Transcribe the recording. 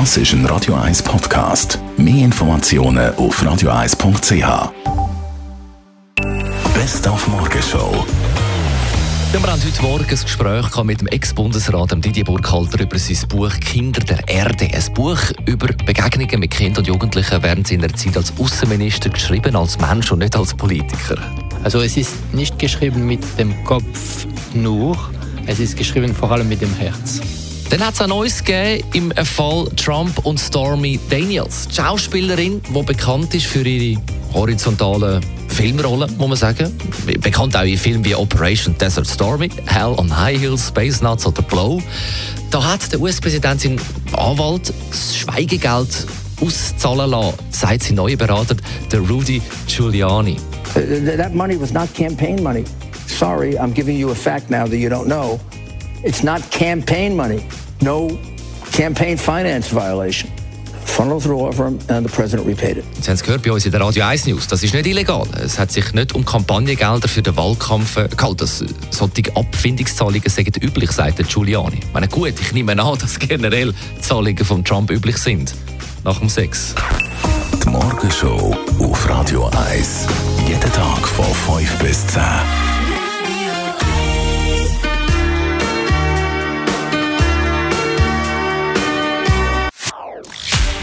Das ist ein Radio 1 Podcast. Mehr Informationen auf radio1.ch. Best auf Morgenshow. Ja, wir haben heute Morgen ein Gespräch mit dem Ex-Bundesrat Didier Burkhalter über sein Buch Kinder der Erde. Ein Buch über Begegnungen mit Kindern und Jugendlichen während seiner Zeit als Außenminister geschrieben, als Mensch und nicht als Politiker. Also es ist nicht geschrieben mit dem Kopf nur, es ist geschrieben vor allem mit dem Herz. Dann hat es auch Neues gegeben im Fall Trump und Stormy Daniels. Die Schauspielerin, die bekannt ist für ihre horizontalen Filmrollen, muss man sagen. Bekannt auch in Filmen wie Operation Desert Stormy, Hell on High Heels, Space Nuts oder Blow. Da hat der US-Präsident seinen Anwalt das Schweigegeld auszahlen lassen, sagt sein neuer Berater, der Rudy Giuliani. Uh, that money was not campaign money. Sorry, I'm giving you a fact now that you don't know. It's not campaign money. No campaign finance violation. Funneled through law firm and the president repaid it. Sie haben es gehört bei uns in der Radio 1 News. Das ist nicht illegal. Es hat sich nicht um Kampagnengelder für den Wahlkampf gehalten. Das, solche Abfindungszahlungen sind üblich, sagt Giuliani. Ich meine, gut, ich nehme an, dass generell Zahlungen von Trump üblich sind. Nach dem Sex. Die Morgenshow auf Radio 1. Jeden Tag von 5 bis 10.